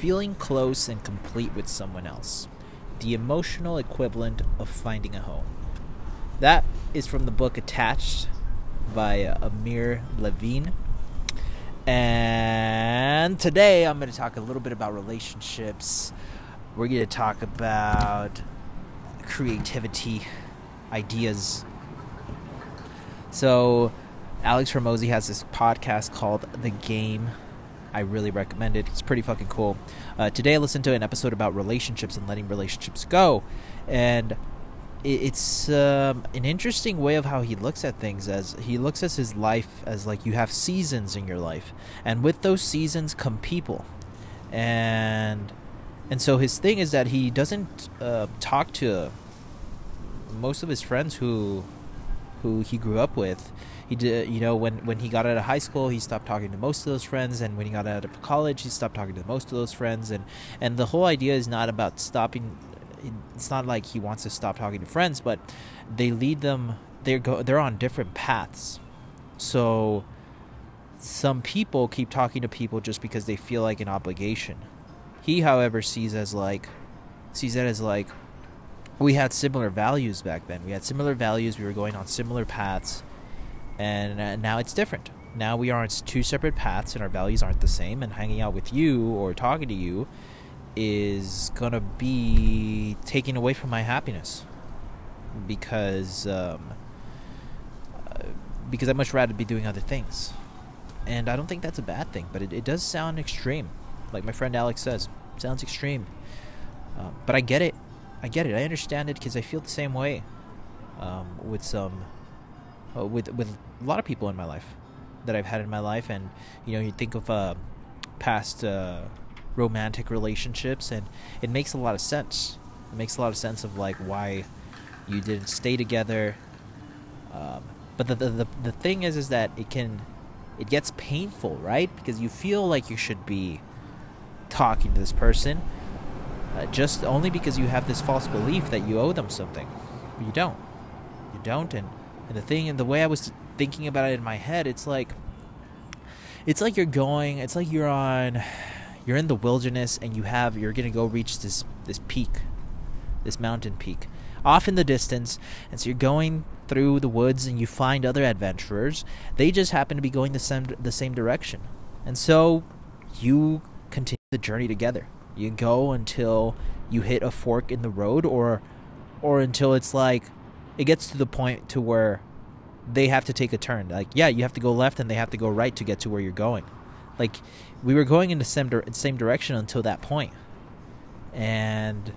feeling close and complete with someone else, the emotional equivalent of finding a home. That is from the book Attached by uh, Amir Levine. And today I'm going to talk a little bit about relationships. We're going to talk about creativity, ideas. So, Alex Hormozi has this podcast called The Game. I really recommend it. It's pretty fucking cool. Uh, today I listened to an episode about relationships and letting relationships go. And it's um, an interesting way of how he looks at things as he looks at his life as like you have seasons in your life and with those seasons come people and and so his thing is that he doesn't uh, talk to most of his friends who who he grew up with he did you know when when he got out of high school he stopped talking to most of those friends and when he got out of college he stopped talking to most of those friends and and the whole idea is not about stopping it's not like he wants to stop talking to friends, but they lead them. They're go. They're on different paths. So some people keep talking to people just because they feel like an obligation. He, however, sees as like sees it as like we had similar values back then. We had similar values. We were going on similar paths, and uh, now it's different. Now we are on two separate paths, and our values aren't the same. And hanging out with you or talking to you is gonna be taking away from my happiness because um, because I'd much rather be doing other things, and I don't think that's a bad thing. But it, it does sound extreme, like my friend Alex says, sounds extreme. Um, but I get it, I get it, I understand it because I feel the same way um, with some uh, with with a lot of people in my life that I've had in my life, and you know you think of uh, past uh, romantic relationships and it makes a lot of sense. It makes a lot of sense of like why you didn't stay together. Um, but the, the, the, the thing is is that it can it gets painful right? Because you feel like you should be talking to this person uh, just only because you have this false belief that you owe them something. You don't. You don't and, and the thing and the way i was thinking about it in my head it's like it's like you're going it's like you're on you're in the wilderness and you have you're gonna go reach this this peak, this mountain peak, off in the distance, and so you're going through the woods and you find other adventurers. They just happen to be going the same the same direction, and so you continue the journey together. You go until you hit a fork in the road, or or until it's like it gets to the point to where they have to take a turn. Like, yeah, you have to go left and they have to go right to get to where you're going. Like we were going in the same di- same direction until that point, and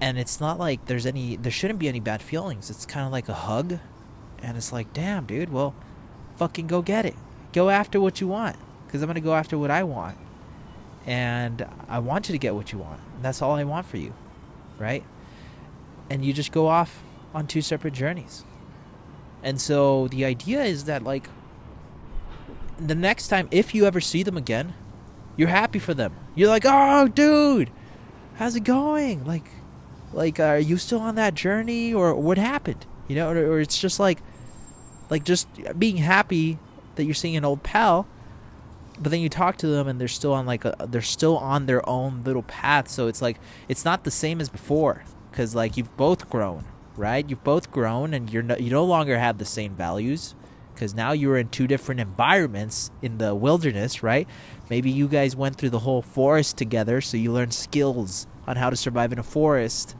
and it's not like there's any there shouldn't be any bad feelings. It's kind of like a hug, and it's like, damn, dude, well, fucking go get it, go after what you want, because I'm gonna go after what I want, and I want you to get what you want. that's all I want for you, right? And you just go off on two separate journeys. And so the idea is that like the next time, if you ever see them again, you're happy for them. You're like, oh, dude, how's it going? Like, like, are you still on that journey, or what happened? You know, or, or it's just like, like just being happy that you're seeing an old pal, but then you talk to them and they're still on like a, they're still on their own little path. So it's like it's not the same as before because like you've both grown, right? You've both grown and you're no, you no longer have the same values because now you're in two different environments in the wilderness, right? Maybe you guys went through the whole forest together, so you learned skills on how to survive in a forest,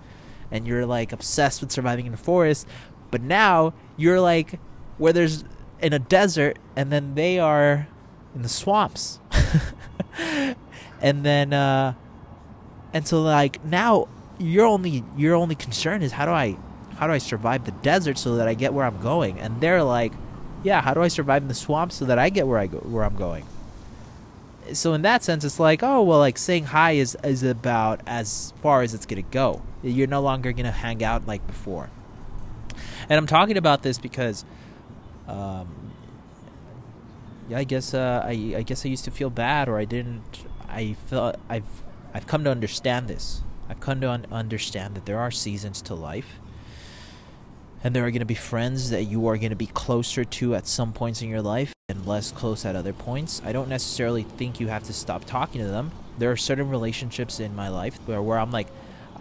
and you're like obsessed with surviving in a forest. But now you're like where there's in a desert, and then they are in the swamps, and then uh, and so like now your only your only concern is how do I how do I survive the desert so that I get where I'm going? And they're like yeah, how do I survive in the swamp so that I get where I go where I'm going? So in that sense, it's like, oh well, like saying hi is is about as far as it's gonna go. You're no longer gonna hang out like before. And I'm talking about this because, um, yeah, I guess uh, I I guess I used to feel bad, or I didn't. I felt I've I've come to understand this. I've come to un- understand that there are seasons to life, And there are going to be friends that you are going to be closer to at some points in your life and less close at other points. I don't necessarily think you have to stop talking to them. There are certain relationships in my life where, where I'm like,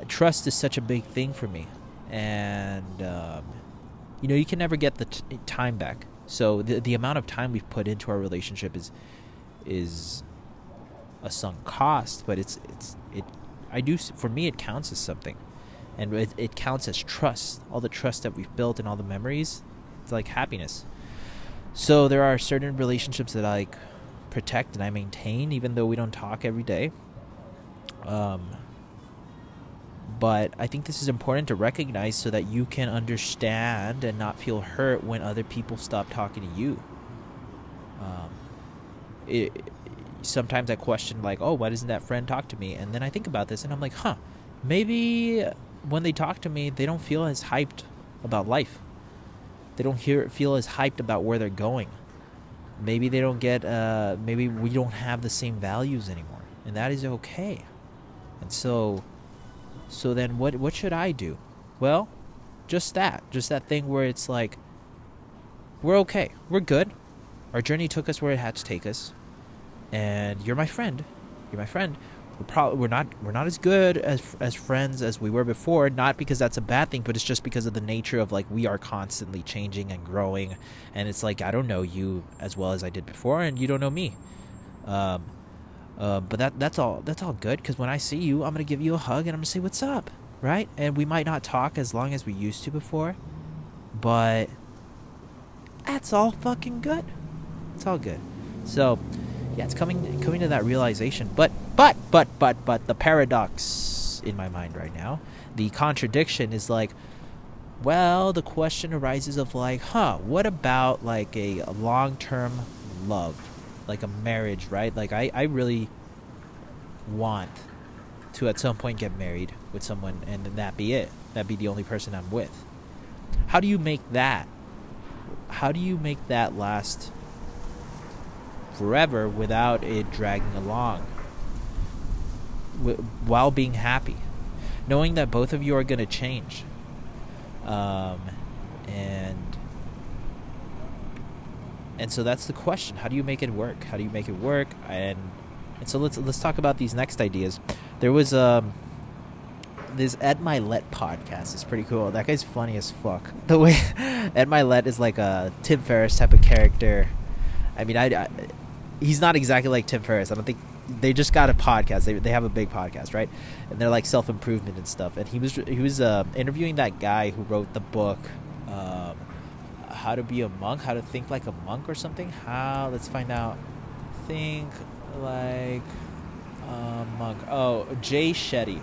trust is such a big thing for me. And, um, you know, you can never get the t- time back. So the, the amount of time we've put into our relationship is is a sunk cost, but it's it's it. I do for me it counts as something, and it, it counts as trust. All the trust that we've built and all the memories, it's like happiness. So there are certain relationships that I like protect and I maintain, even though we don't talk every day. Um, but I think this is important to recognize so that you can understand and not feel hurt when other people stop talking to you. Um, it, sometimes I question like, oh, why doesn't that friend talk to me? And then I think about this and I'm like, huh, maybe when they talk to me, they don't feel as hyped about life. They don't hear feel as hyped about where they're going. Maybe they don't get. Uh, maybe we don't have the same values anymore, and that is okay. And so, so then what? What should I do? Well, just that, just that thing where it's like, we're okay, we're good. Our journey took us where it had to take us and you're my friend. You're my friend. We're probably we're not we're not as good as as friends as we were before. Not because that's a bad thing, but it's just because of the nature of like we are constantly changing and growing, and it's like I don't know you as well as I did before, and you don't know me. Um, uh, but that that's all that's all good because when I see you, I'm gonna give you a hug and I'm gonna say what's up, right? And we might not talk as long as we used to before, but that's all fucking good. It's all good. So yeah, it's coming coming to that realization. But but but but but the paradox in my mind right now, the contradiction is like, well, the question arises of like, huh, what about like a, a long term love, like a marriage, right? Like I I really want to at some point get married with someone and then that be it. That be the only person I'm with. How do you make that? How do you make that last forever without it dragging along while being happy knowing that both of you are going to change um, and and so that's the question how do you make it work how do you make it work and and so let's let's talk about these next ideas there was um this Ed Mylett podcast is pretty cool. That guy's funny as fuck. The way Ed Mylett is like a Tim Ferriss type of character. I mean, I, I he's not exactly like Tim Ferriss. I don't think they just got a podcast. They, they have a big podcast, right? And they're like self improvement and stuff. And he was he was uh, interviewing that guy who wrote the book, um, How to Be a Monk, How to Think Like a Monk, or something. How? Let's find out. Think like a monk. Oh, Jay Shetty.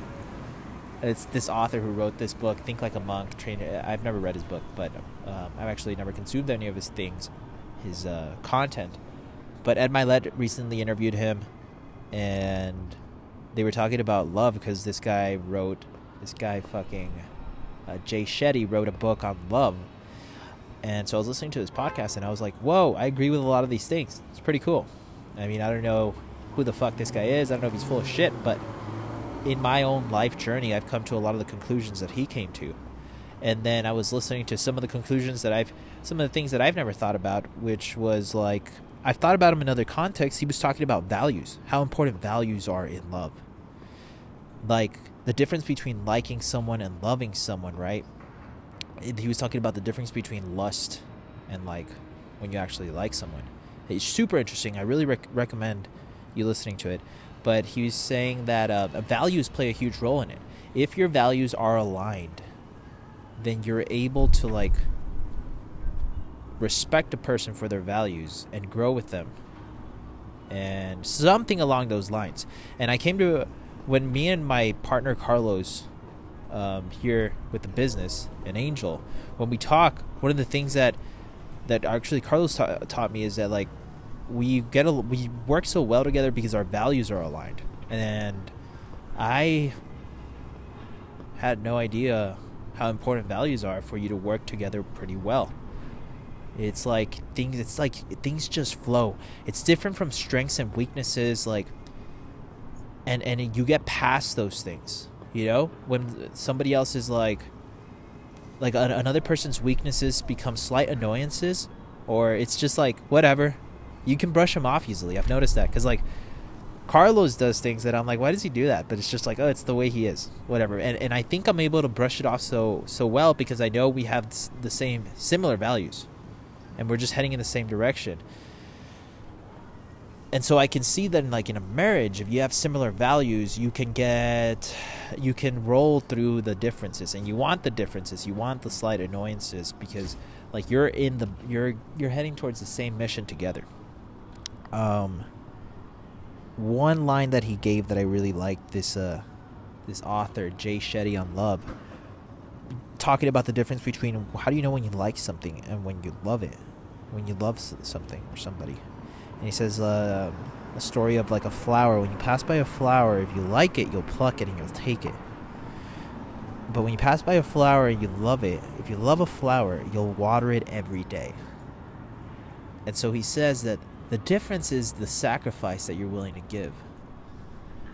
It's this author who wrote this book, Think Like a Monk. Train. I've never read his book, but um, I've actually never consumed any of his things, his uh, content but Ed Mylett recently interviewed him, and they were talking about love because this guy wrote, this guy fucking uh, Jay Shetty wrote a book on love. And so I was listening to his podcast, and I was like, "Whoa, I agree with a lot of these things. It's pretty cool." I mean, I don't know who the fuck this guy is. I don't know if he's full of shit, but in my own life journey, I've come to a lot of the conclusions that he came to. And then I was listening to some of the conclusions that I've, some of the things that I've never thought about, which was like I've thought about him in other contexts. He was talking about values, how important values are in love. Like the difference between liking someone and loving someone, right? He was talking about the difference between lust and like when you actually like someone. It's super interesting. I really rec- recommend you listening to it. But he was saying that uh, values play a huge role in it. If your values are aligned, then you're able to like respect a person for their values and grow with them. And something along those lines. And i came to when me and my partner carlos um, here with the business and angel when we talk one of the things that that actually carlos ta- taught me is that like we get a we work so well together because our values are aligned. And i had no idea how important values are for you to work together pretty well it's like things. It's like things just flow. It's different from strengths and weaknesses. Like, and and you get past those things. You know, when somebody else is like, like a, another person's weaknesses become slight annoyances or it's just like whatever you can brush them off easily i've noticed that because like carlos does things that i'm like why does he do that but it's just like oh it's the way he is whatever and, and i think i'm able to brush it off so so well because i know we have the same similar values and we're just heading in the same direction and so I can see that in like in a marriage, if you have similar values, you can get, you can roll through the differences, and you want the differences, you want the slight annoyances because like you're in the you're you're heading towards the same mission together. Um, one line that he gave that I really liked this uh this author Jay Shetty on love talking about the difference between how do you know when you like something and when you love it when you love something or somebody and he says uh, a story of like a flower. When you pass by a flower, if you like it, you'll pluck it and you'll take it. But when you pass by a flower and you love it, if you love a flower, you'll water it every day. And so he says that the difference is the sacrifice that you're willing to give.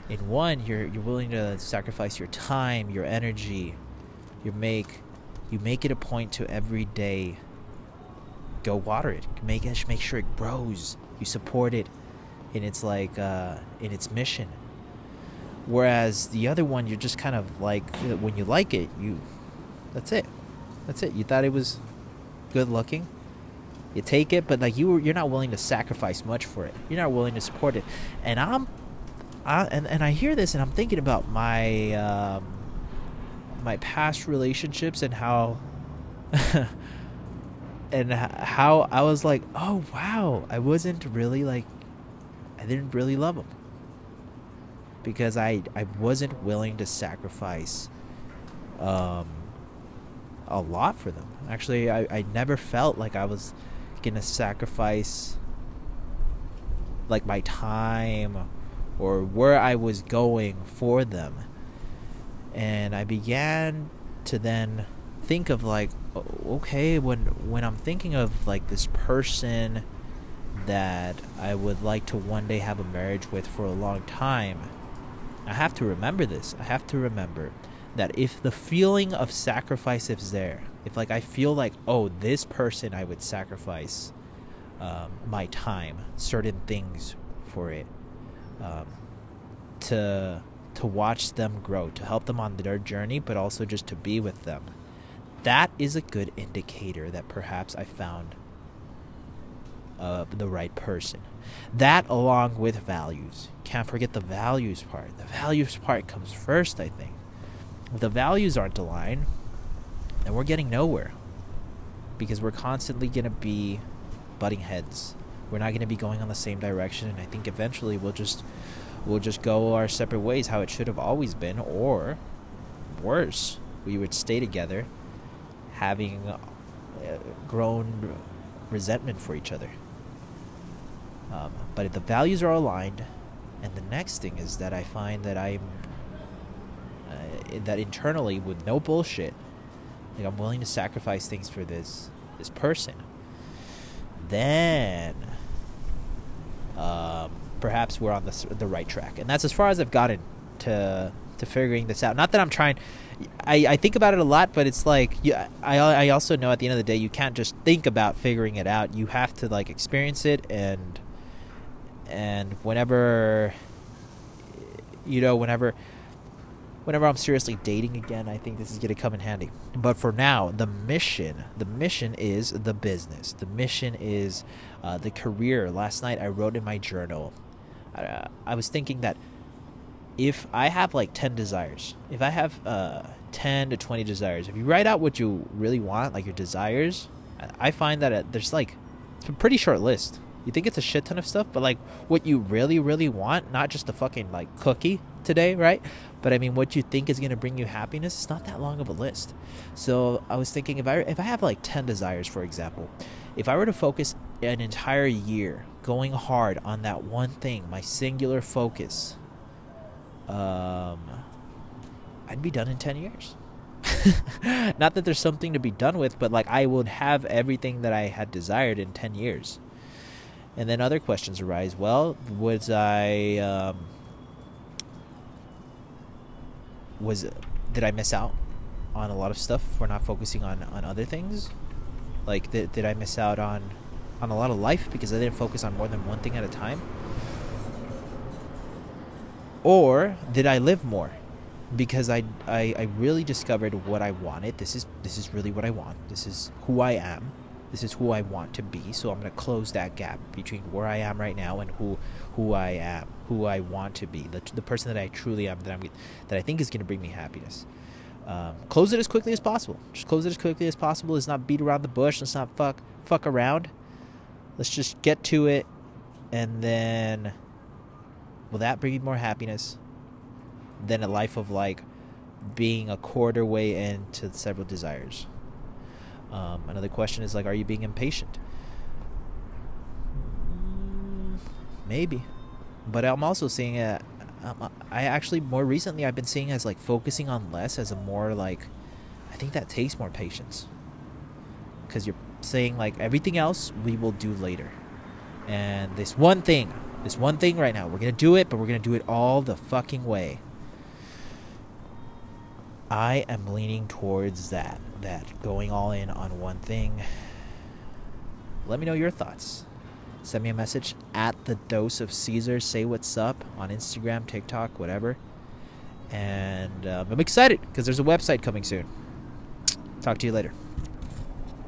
In one, you're you're willing to sacrifice your time, your energy. You make you make it a point to every day go water it. Make it make sure it grows you support it in its like uh, in its mission. Whereas the other one, you're just kind of like when you like it, you that's it, that's it. You thought it was good looking, you take it, but like you you're not willing to sacrifice much for it. You're not willing to support it, and I'm, I and and I hear this and I'm thinking about my um, my past relationships and how and how I was like, oh wow, I wasn't really like, I didn't really love him because I I wasn't willing to sacrifice um, a lot for them. Actually, I I never felt like I was gonna sacrifice like my time or where I was going for them, and I began to then think of like okay when when I'm thinking of like this person that I would like to one day have a marriage with for a long time I have to remember this. I have to remember that if the feeling of sacrifice is there if like I feel like oh this person I would sacrifice um, my time certain things for it um, to to watch them grow to help them on their journey but also just to be with them that is a good indicator that perhaps I found uh, the right person. That, along with values. Can't forget the values part. The values part comes first, I think. If the values aren't aligned, then we're getting nowhere. Because we're constantly going to be butting heads. We're not going to be going on the same direction, and I think eventually we'll just we'll just go our separate ways how it should have always been, or worse, we would stay together having uh, grown resentment for each other. Um, but if the values are aligned, and the next thing is that I find that I'm uh, that internally with no bullshit, like I'm willing to sacrifice things for this this person. Then, um, perhaps we're on the the right track, and that's as far as I've gotten to to figuring this out. Not that I'm trying. I, I think about it a lot, but it's like yeah. I I also know at the end of the day you can't just think about figuring it out. You have to like experience it and and whenever you know whenever whenever I'm seriously dating again, I think this is going to come in handy. But for now, the mission, the mission is the business. The mission is uh, the career. Last night I wrote in my journal. Uh, I was thinking that if I have like 10 desires, if I have uh, 10 to 20 desires, if you write out what you really want, like your desires, I find that it, there's like, it's a pretty short list. You think it's a shit ton of stuff, but like what you really, really want, not just a fucking like cookie today, right? But I mean, what you think is to bring you happiness, it's not that long of a list. So I was thinking if I, if I have like 10 desires, for example, if I were to focus an entire year going hard on that one thing, my singular focus, um, I'd be done in 10 years. Not that there's something to be done with, but like I would have everything that I had desired in 10 years. And then other questions arise. Well, was I um, was did I miss out on a lot of stuff for not focusing on on other things? Like, did, did I miss out on on a lot of life because I didn't focus on more than one thing at a time? Or did I live more? Because I, I, I really discovered what I wanted. This is this is really what I want. This is who I am. This is who I want to be. So I'm gonna close that gap between where I am right now and who who I am, who I want to be, the, the person that I truly am, that I'm that I think is gonna bring me happiness. Um, close it as quickly as possible. Just close it as quickly as possible. Let's not beat around the bush. Let's not fuck fuck around. Let's just get to it, and then will that bring you more happiness than a life of like being a quarter way into several desires? Um, another question is like, are you being impatient? Mm, maybe, but I'm also seeing it um, I actually more recently I've been seeing as like focusing on less as a more like I think that takes more patience because you're saying like everything else we will do later and this one thing this one thing right now we're gonna do it but we're gonna do it all the fucking way I am leaning towards that that going all in on one thing let me know your thoughts send me a message at the dose of Caesar. Say what's up on Instagram, TikTok, whatever. And um, I'm excited because there's a website coming soon. Talk to you later.